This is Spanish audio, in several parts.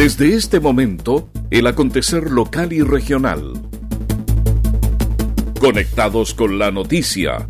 Desde este momento, el acontecer local y regional. Conectados con la noticia.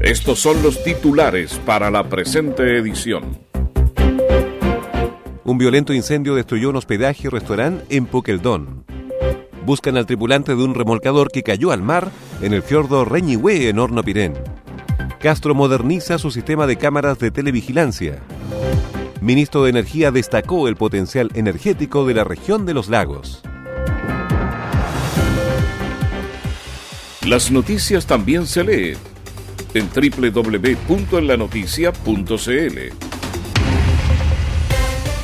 Estos son los titulares para la presente edición. Un violento incendio destruyó un hospedaje y restaurante en Pukeldón. Buscan al tripulante de un remolcador que cayó al mar en el fiordo Reñihue en Horno Pirén. Castro moderniza su sistema de cámaras de televigilancia. Ministro de Energía destacó el potencial energético de la región de los lagos. Las noticias también se leen en www.enlanoticia.cl.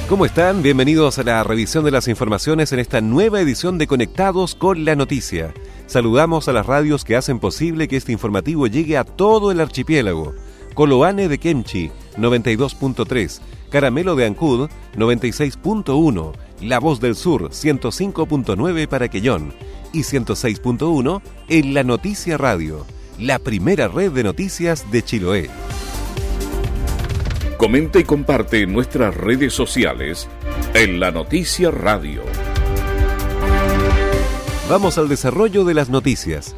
¿Cómo están? Bienvenidos a la revisión de las informaciones en esta nueva edición de Conectados con la Noticia. Saludamos a las radios que hacen posible que este informativo llegue a todo el archipiélago. Coloane de Kemchi, 92.3, Caramelo de Ancud 96.1, La Voz del Sur 105.9 para Quellón y 106.1 en La Noticia Radio, la primera red de noticias de Chiloé. Comenta y comparte en nuestras redes sociales en La Noticia Radio. Vamos al desarrollo de las noticias.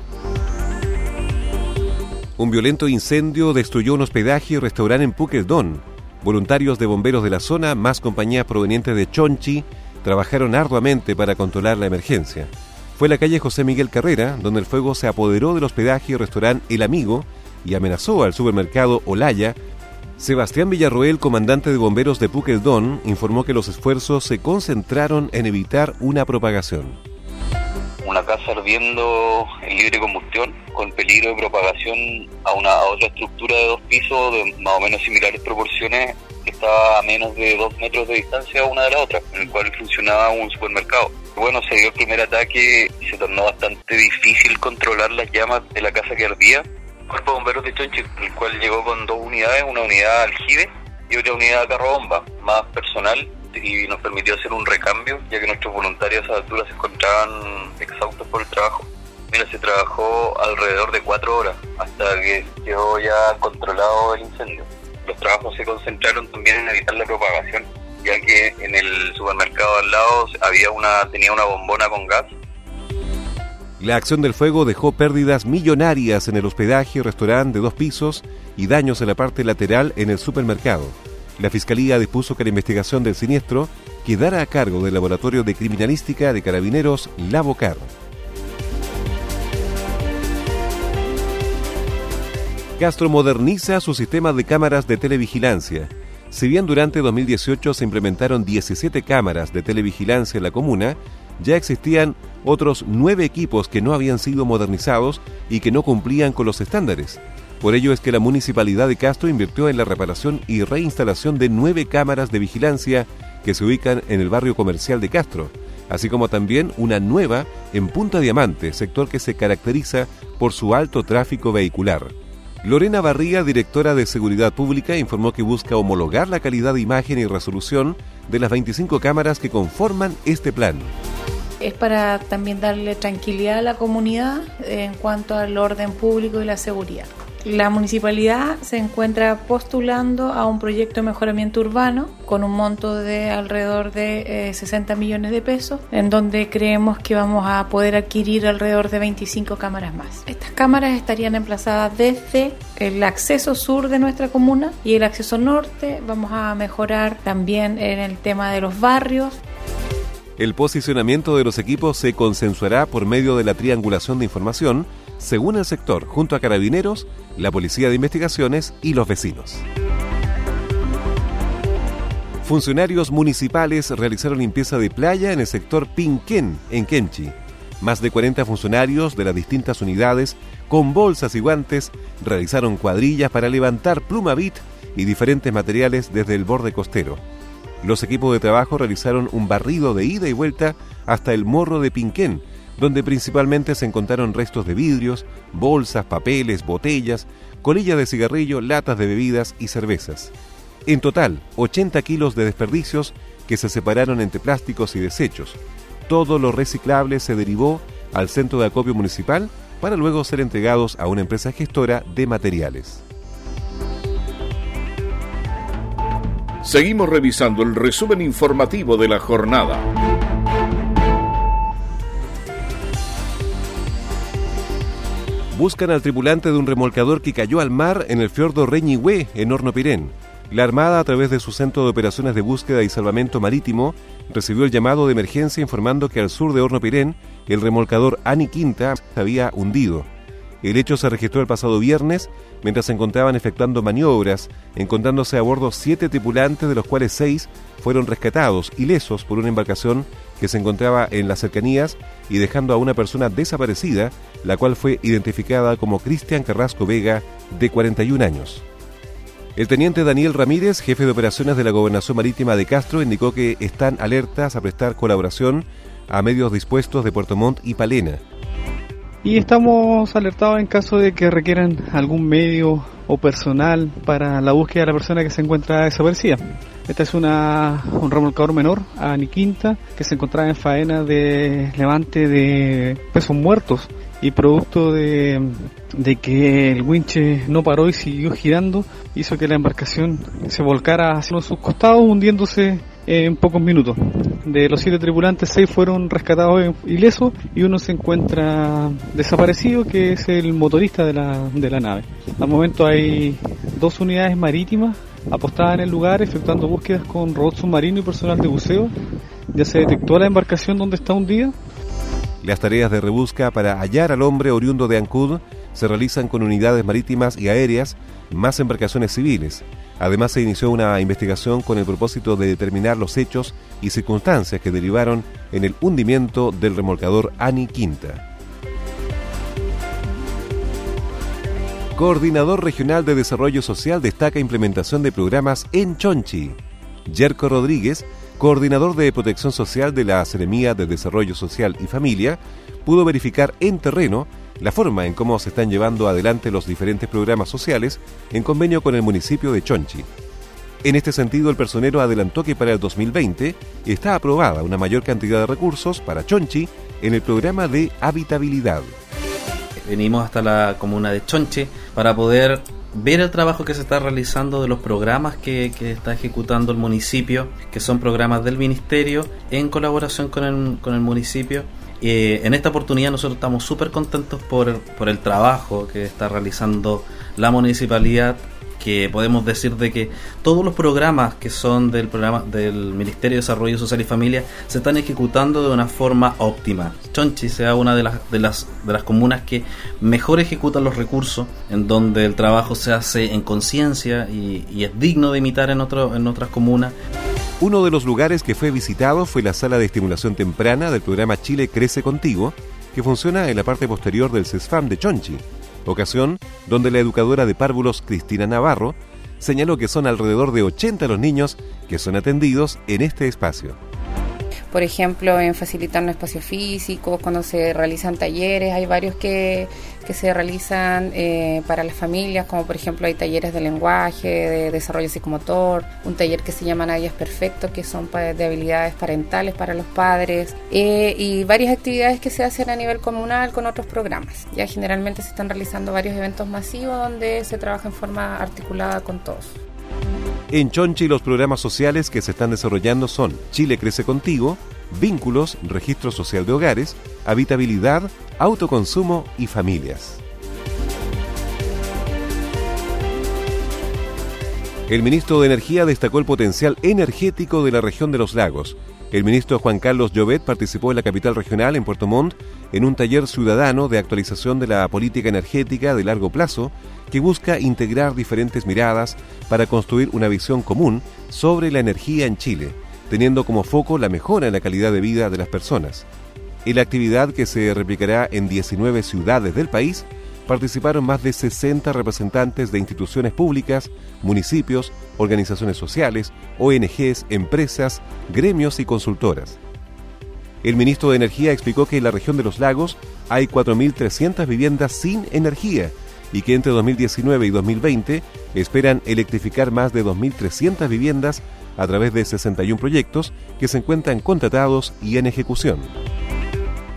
Un violento incendio destruyó un hospedaje y restaurante en Puquedón, Voluntarios de bomberos de la zona, más compañías provenientes de Chonchi, trabajaron arduamente para controlar la emergencia. Fue la calle José Miguel Carrera, donde el fuego se apoderó del hospedaje y restaurante El Amigo y amenazó al supermercado Olaya. Sebastián Villarroel, comandante de bomberos de Puqueldón, informó que los esfuerzos se concentraron en evitar una propagación. Una casa ardiendo en libre combustión, con peligro de propagación a, una, a otra estructura de dos pisos de más o menos similares proporciones que estaba a menos de dos metros de distancia una de la otra, en el cual funcionaba un supermercado. Bueno, se dio el primer ataque y se tornó bastante difícil controlar las llamas de la casa que ardía. Cuerpo de bomberos de Chonchi, el cual llegó con dos unidades, una unidad aljibe y otra unidad carro bomba, más personal y nos permitió hacer un recambio, ya que nuestros voluntarios a altura se encontraban exhaustos por el trabajo. Mira, se trabajó alrededor de cuatro horas hasta que quedó ya controlado el incendio. Los trabajos se concentraron también en evitar la propagación, ya que en el supermercado al lado había una tenía una bombona con gas. La acción del fuego dejó pérdidas millonarias en el hospedaje y restaurante de dos pisos y daños en la parte lateral en el supermercado. La Fiscalía dispuso que la investigación del siniestro quedara a cargo del Laboratorio de Criminalística de Carabineros Lavocar. Castro moderniza su sistema de cámaras de televigilancia. Si bien durante 2018 se implementaron 17 cámaras de televigilancia en la comuna, ya existían otros nueve equipos que no habían sido modernizados y que no cumplían con los estándares. Por ello es que la Municipalidad de Castro invirtió en la reparación y reinstalación de nueve cámaras de vigilancia que se ubican en el barrio comercial de Castro, así como también una nueva en Punta Diamante, sector que se caracteriza por su alto tráfico vehicular. Lorena Barría, directora de Seguridad Pública, informó que busca homologar la calidad de imagen y resolución de las 25 cámaras que conforman este plan es para también darle tranquilidad a la comunidad en cuanto al orden público y la seguridad. La municipalidad se encuentra postulando a un proyecto de mejoramiento urbano con un monto de alrededor de 60 eh, millones de pesos, en donde creemos que vamos a poder adquirir alrededor de 25 cámaras más. Estas cámaras estarían emplazadas desde el acceso sur de nuestra comuna y el acceso norte. Vamos a mejorar también en el tema de los barrios. El posicionamiento de los equipos se consensuará por medio de la triangulación de información según el sector, junto a carabineros, la Policía de Investigaciones y los vecinos. Funcionarios municipales realizaron limpieza de playa en el sector Pinquén, en Kenchi. Más de 40 funcionarios de las distintas unidades, con bolsas y guantes, realizaron cuadrillas para levantar plumavit y diferentes materiales desde el borde costero. Los equipos de trabajo realizaron un barrido de ida y vuelta hasta el morro de Pinquén, donde principalmente se encontraron restos de vidrios, bolsas, papeles, botellas, colillas de cigarrillo, latas de bebidas y cervezas. En total, 80 kilos de desperdicios que se separaron entre plásticos y desechos. Todo lo reciclable se derivó al centro de acopio municipal para luego ser entregados a una empresa gestora de materiales. Seguimos revisando el resumen informativo de la jornada. Buscan al tripulante de un remolcador que cayó al mar en el fiordo Reñihue, en Horno Pirén. La Armada, a través de su Centro de Operaciones de Búsqueda y Salvamento Marítimo, recibió el llamado de emergencia informando que al sur de Horno Pirén, el remolcador Ani Quinta se había hundido. El hecho se registró el pasado viernes mientras se encontraban efectuando maniobras, encontrándose a bordo siete tripulantes, de los cuales seis fueron rescatados ilesos por una embarcación que se encontraba en las cercanías y dejando a una persona desaparecida, la cual fue identificada como Cristian Carrasco Vega, de 41 años. El teniente Daniel Ramírez, jefe de operaciones de la Gobernación Marítima de Castro, indicó que están alertas a prestar colaboración a medios dispuestos de Puerto Montt y Palena. Y estamos alertados en caso de que requieran algún medio o personal para la búsqueda de la persona que se encuentra desaparecida. Esta es una, un remolcador menor, a Quinta, que se encontraba en faena de levante de pesos muertos y producto de, de, que el winche no paró y siguió girando, hizo que la embarcación se volcara hacia sus costados, hundiéndose en pocos minutos. De los siete tripulantes, seis fueron rescatados ilesos y uno se encuentra desaparecido, que es el motorista de la, de la nave. Al momento hay dos unidades marítimas apostada en el lugar efectuando búsquedas con robot submarino y personal de buceo. Ya se detectó la embarcación donde está hundida. Las tareas de rebusca para hallar al hombre oriundo de Ancud se realizan con unidades marítimas y aéreas, más embarcaciones civiles. Además se inició una investigación con el propósito de determinar los hechos y circunstancias que derivaron en el hundimiento del remolcador Ani Quinta. Coordinador Regional de Desarrollo Social destaca implementación de programas en Chonchi. Yerko Rodríguez, coordinador de Protección Social de la Seremía de Desarrollo Social y Familia, pudo verificar en terreno la forma en cómo se están llevando adelante los diferentes programas sociales en convenio con el municipio de Chonchi. En este sentido, el personero adelantó que para el 2020 está aprobada una mayor cantidad de recursos para Chonchi en el programa de habitabilidad venimos hasta la comuna de Chonche para poder ver el trabajo que se está realizando de los programas que, está ejecutando el municipio, que son programas del ministerio en colaboración con el municipio. Eh, en esta oportunidad nosotros estamos súper contentos por, por el trabajo que está realizando la municipalidad que podemos decir de que todos los programas que son del programa del Ministerio de Desarrollo Social y Familia se están ejecutando de una forma óptima. Chonchi sea una de las, de las, de las comunas que mejor ejecutan los recursos, en donde el trabajo se hace en conciencia y, y, es digno de imitar en, otro, en otras comunas. Uno de los lugares que fue visitado fue la sala de estimulación temprana del programa Chile Crece Contigo, que funciona en la parte posterior del CESFAM de Chonchi ocasión donde la educadora de párvulos Cristina Navarro señaló que son alrededor de 80 los niños que son atendidos en este espacio por ejemplo, en facilitar un espacio físico, cuando se realizan talleres, hay varios que, que se realizan eh, para las familias, como por ejemplo hay talleres de lenguaje, de desarrollo psicomotor, un taller que se llama Nadie es Perfecto, que son de habilidades parentales para los padres, eh, y varias actividades que se hacen a nivel comunal con otros programas. Ya generalmente se están realizando varios eventos masivos donde se trabaja en forma articulada con todos. En Chonchi los programas sociales que se están desarrollando son Chile Crece Contigo, Vínculos, Registro Social de Hogares, Habitabilidad, Autoconsumo y Familias. El ministro de Energía destacó el potencial energético de la región de los lagos. El ministro Juan Carlos Llobet participó en la capital regional, en Puerto Montt, en un taller ciudadano de actualización de la política energética de largo plazo que busca integrar diferentes miradas para construir una visión común sobre la energía en Chile, teniendo como foco la mejora en la calidad de vida de las personas. En la actividad que se replicará en 19 ciudades del país, participaron más de 60 representantes de instituciones públicas, municipios, organizaciones sociales, ONGs, empresas, gremios y consultoras. El ministro de Energía explicó que en la región de los lagos hay 4.300 viviendas sin energía y que entre 2019 y 2020 esperan electrificar más de 2.300 viviendas a través de 61 proyectos que se encuentran contratados y en ejecución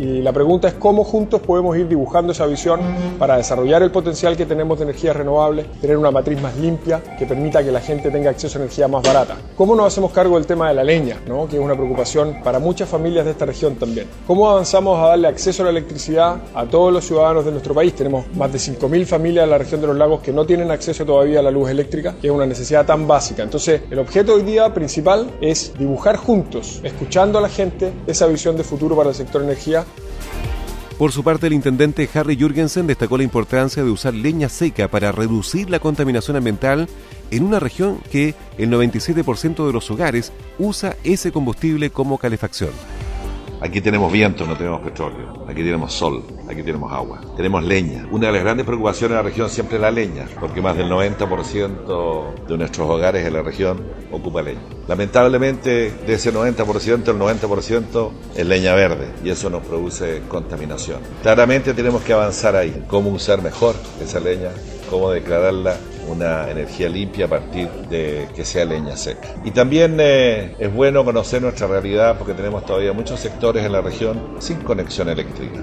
Y la pregunta es cómo juntos podemos ir dibujando esa visión para desarrollar el potencial que tenemos de energías renovables, tener una matriz más limpia que permita que la gente tenga acceso a energía más barata. ¿Cómo nos hacemos cargo del tema de la leña, ¿no? que es una preocupación para muchas familias de esta región también? ¿Cómo avanzamos a darle acceso a la electricidad a todos los ciudadanos de nuestro país? Tenemos más de 5.000 familias en la región de los lagos que no tienen acceso todavía a la luz eléctrica, que es una necesidad tan básica. Entonces, el objeto hoy día principal es dibujar juntos, escuchando a la gente, esa visión de futuro para el sector energía por su parte, el intendente Harry Jürgensen destacó la importancia de usar leña seca para reducir la contaminación ambiental en una región que el 97% de los hogares usa ese combustible como calefacción. Aquí tenemos viento, no tenemos petróleo. Aquí tenemos sol, aquí tenemos agua. Tenemos leña. Una de las grandes preocupaciones de la región siempre es la leña, porque más del 90% de nuestros hogares en la región ocupa leña. Lamentablemente, de ese 90%, el 90% es leña verde y eso nos produce contaminación. Claramente tenemos que avanzar ahí. Cómo usar mejor esa leña, cómo declararla una energía limpia a partir de que sea leña seca. Y también eh, es bueno conocer nuestra realidad porque tenemos todavía muchos sectores en la región sin conexión eléctrica.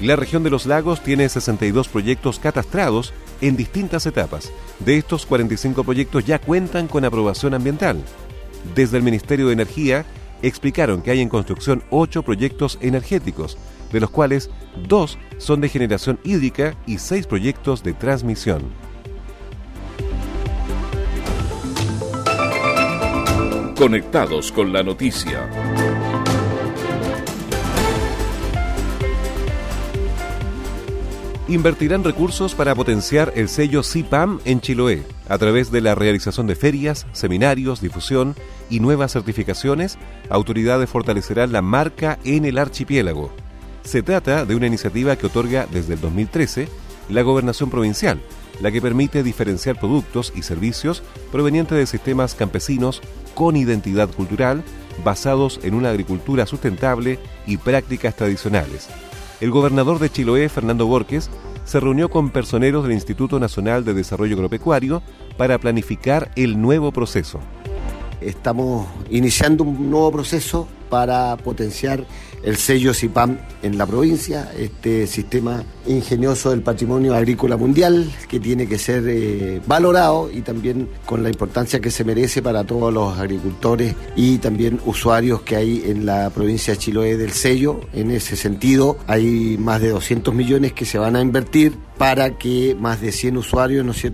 La región de los lagos tiene 62 proyectos catastrados en distintas etapas. De estos, 45 proyectos ya cuentan con aprobación ambiental. Desde el Ministerio de Energía explicaron que hay en construcción 8 proyectos energéticos, de los cuales 2 son de generación hídrica y 6 proyectos de transmisión. Conectados con la noticia. Invertirán recursos para potenciar el sello CIPAM en Chiloé a través de la realización de ferias, seminarios, difusión y nuevas certificaciones. Autoridades fortalecerán la marca en el archipiélago. Se trata de una iniciativa que otorga desde el 2013 la gobernación provincial la que permite diferenciar productos y servicios provenientes de sistemas campesinos con identidad cultural basados en una agricultura sustentable y prácticas tradicionales. El gobernador de Chiloé, Fernando Borges, se reunió con personeros del Instituto Nacional de Desarrollo Agropecuario para planificar el nuevo proceso. Estamos iniciando un nuevo proceso para potenciar el sello CIPAM en la provincia, este sistema ingenioso del patrimonio agrícola mundial que tiene que ser eh, valorado y también con la importancia que se merece para todos los agricultores y también usuarios que hay en la provincia de Chiloé del sello. En ese sentido, hay más de 200 millones que se van a invertir para que más de 100 usuarios, ¿no es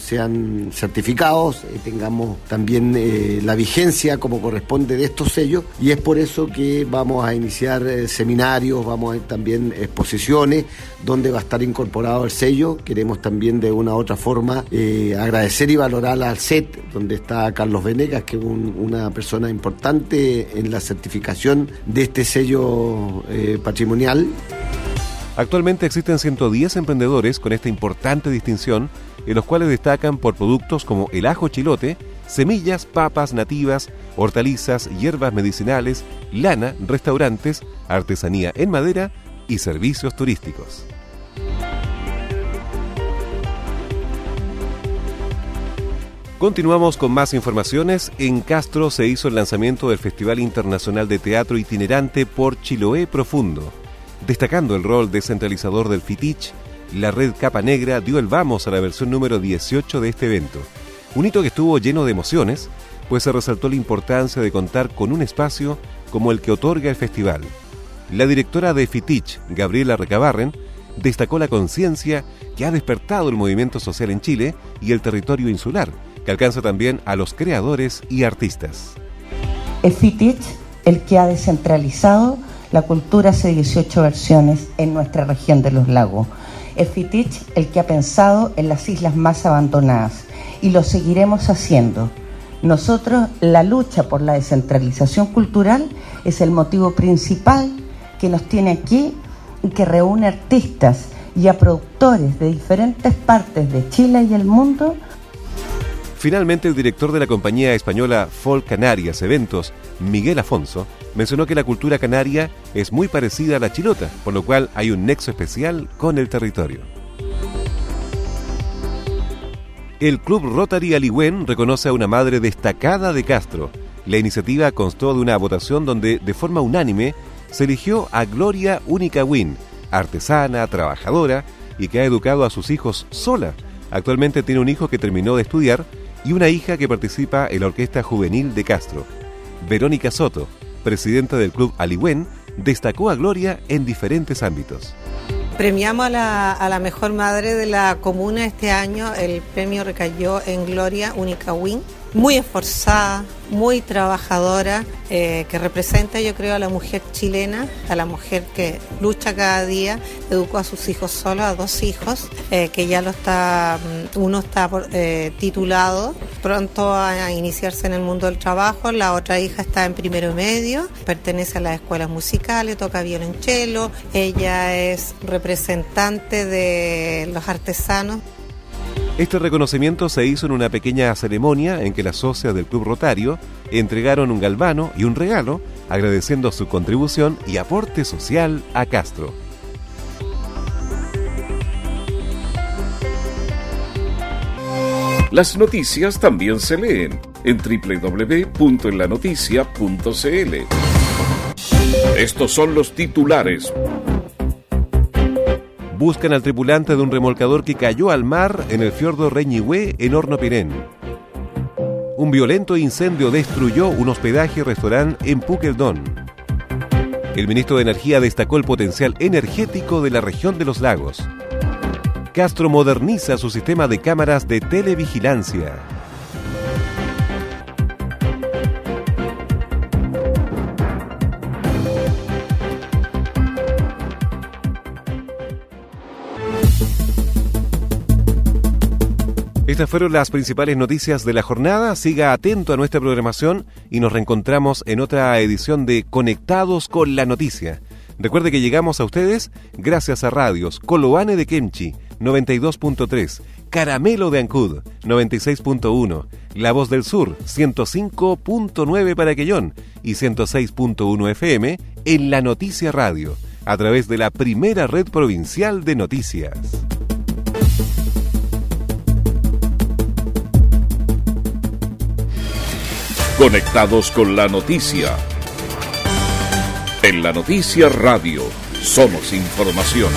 sean certificados, eh, tengamos también eh, la vigencia como corresponde de estos sellos y es por eso que vamos a iniciar eh, seminarios, vamos a también exposiciones donde va a estar incorporado el sello. Queremos también de una u otra forma agradecer y valorar al CET, donde está Carlos Venegas, que es una persona importante en la certificación de este sello patrimonial. Actualmente existen 110 emprendedores con esta importante distinción, en los cuales destacan por productos como el ajo chilote, semillas, papas nativas, hortalizas, hierbas medicinales, lana, restaurantes, artesanía en madera y servicios turísticos. Continuamos con más informaciones. En Castro se hizo el lanzamiento del Festival Internacional de Teatro Itinerante por Chiloé Profundo. Destacando el rol descentralizador del FITICH, la red Capa Negra dio el vamos a la versión número 18 de este evento. Un hito que estuvo lleno de emociones, pues se resaltó la importancia de contar con un espacio como el que otorga el festival. La directora de FITICH, Gabriela Recabarren, destacó la conciencia que ha despertado el movimiento social en Chile y el territorio insular, que alcanza también a los creadores y artistas. El FITICH, el que ha descentralizado la cultura hace 18 versiones en nuestra región de los lagos. El FITICH, el que ha pensado en las islas más abandonadas, y lo seguiremos haciendo. Nosotros, la lucha por la descentralización cultural es el motivo principal que nos tiene aquí y que reúne artistas y a productores de diferentes partes de Chile y el mundo Finalmente, el director de la compañía española Folk Canarias Eventos, Miguel Afonso, mencionó que la cultura canaria es muy parecida a la chilota, por lo cual hay un nexo especial con el territorio. El Club Rotary Aligüen reconoce a una madre destacada de Castro. La iniciativa constó de una votación donde, de forma unánime, se eligió a Gloria Única Win, artesana, trabajadora y que ha educado a sus hijos sola. Actualmente tiene un hijo que terminó de estudiar y una hija que participa en la Orquesta Juvenil de Castro. Verónica Soto, presidenta del Club Aliwen, destacó a Gloria en diferentes ámbitos. Premiamos a la, mejor madre de la comuna este año. El premio recayó en Gloria Única Win muy esforzada, muy trabajadora, eh, que representa yo creo a la mujer chilena, a la mujer que lucha cada día, educó a sus hijos solo, a dos hijos, eh, que ya lo está, mm, uno está eh, titulado, pronto a iniciarse en el mundo del trabajo, la otra hija está en primero y medio, pertenece a las escuelas musicales, toca violonchelo, ella es representante de los artesanos este reconocimiento se hizo en una pequeña ceremonia en que las socias del Club Rotario entregaron un galvano y un regalo agradeciendo su contribución y aporte social a Castro. Las noticias también se leen en www.enlanoticia.cl. Estos son los titulares buscan al tripulante de un remolcador que cayó al mar en el fiordo Reñihue en Hornopirén. Un violento incendio destruyó un hospedaje y restaurante en Puqueldón. El ministro de Energía destacó el potencial energético de la región de los lagos. Castro moderniza su sistema de cámaras de televigilancia. Estas fueron las principales noticias de la jornada. Siga atento a nuestra programación y nos reencontramos en otra edición de Conectados con la Noticia. Recuerde que llegamos a ustedes gracias a radios Coloane de Kemchi 92.3, Caramelo de Ancud 96.1, La Voz del Sur 105.9 para Quellón y 106.1 FM en La Noticia Radio a través de la primera red provincial de noticias. Conectados con la noticia. En la noticia radio somos información.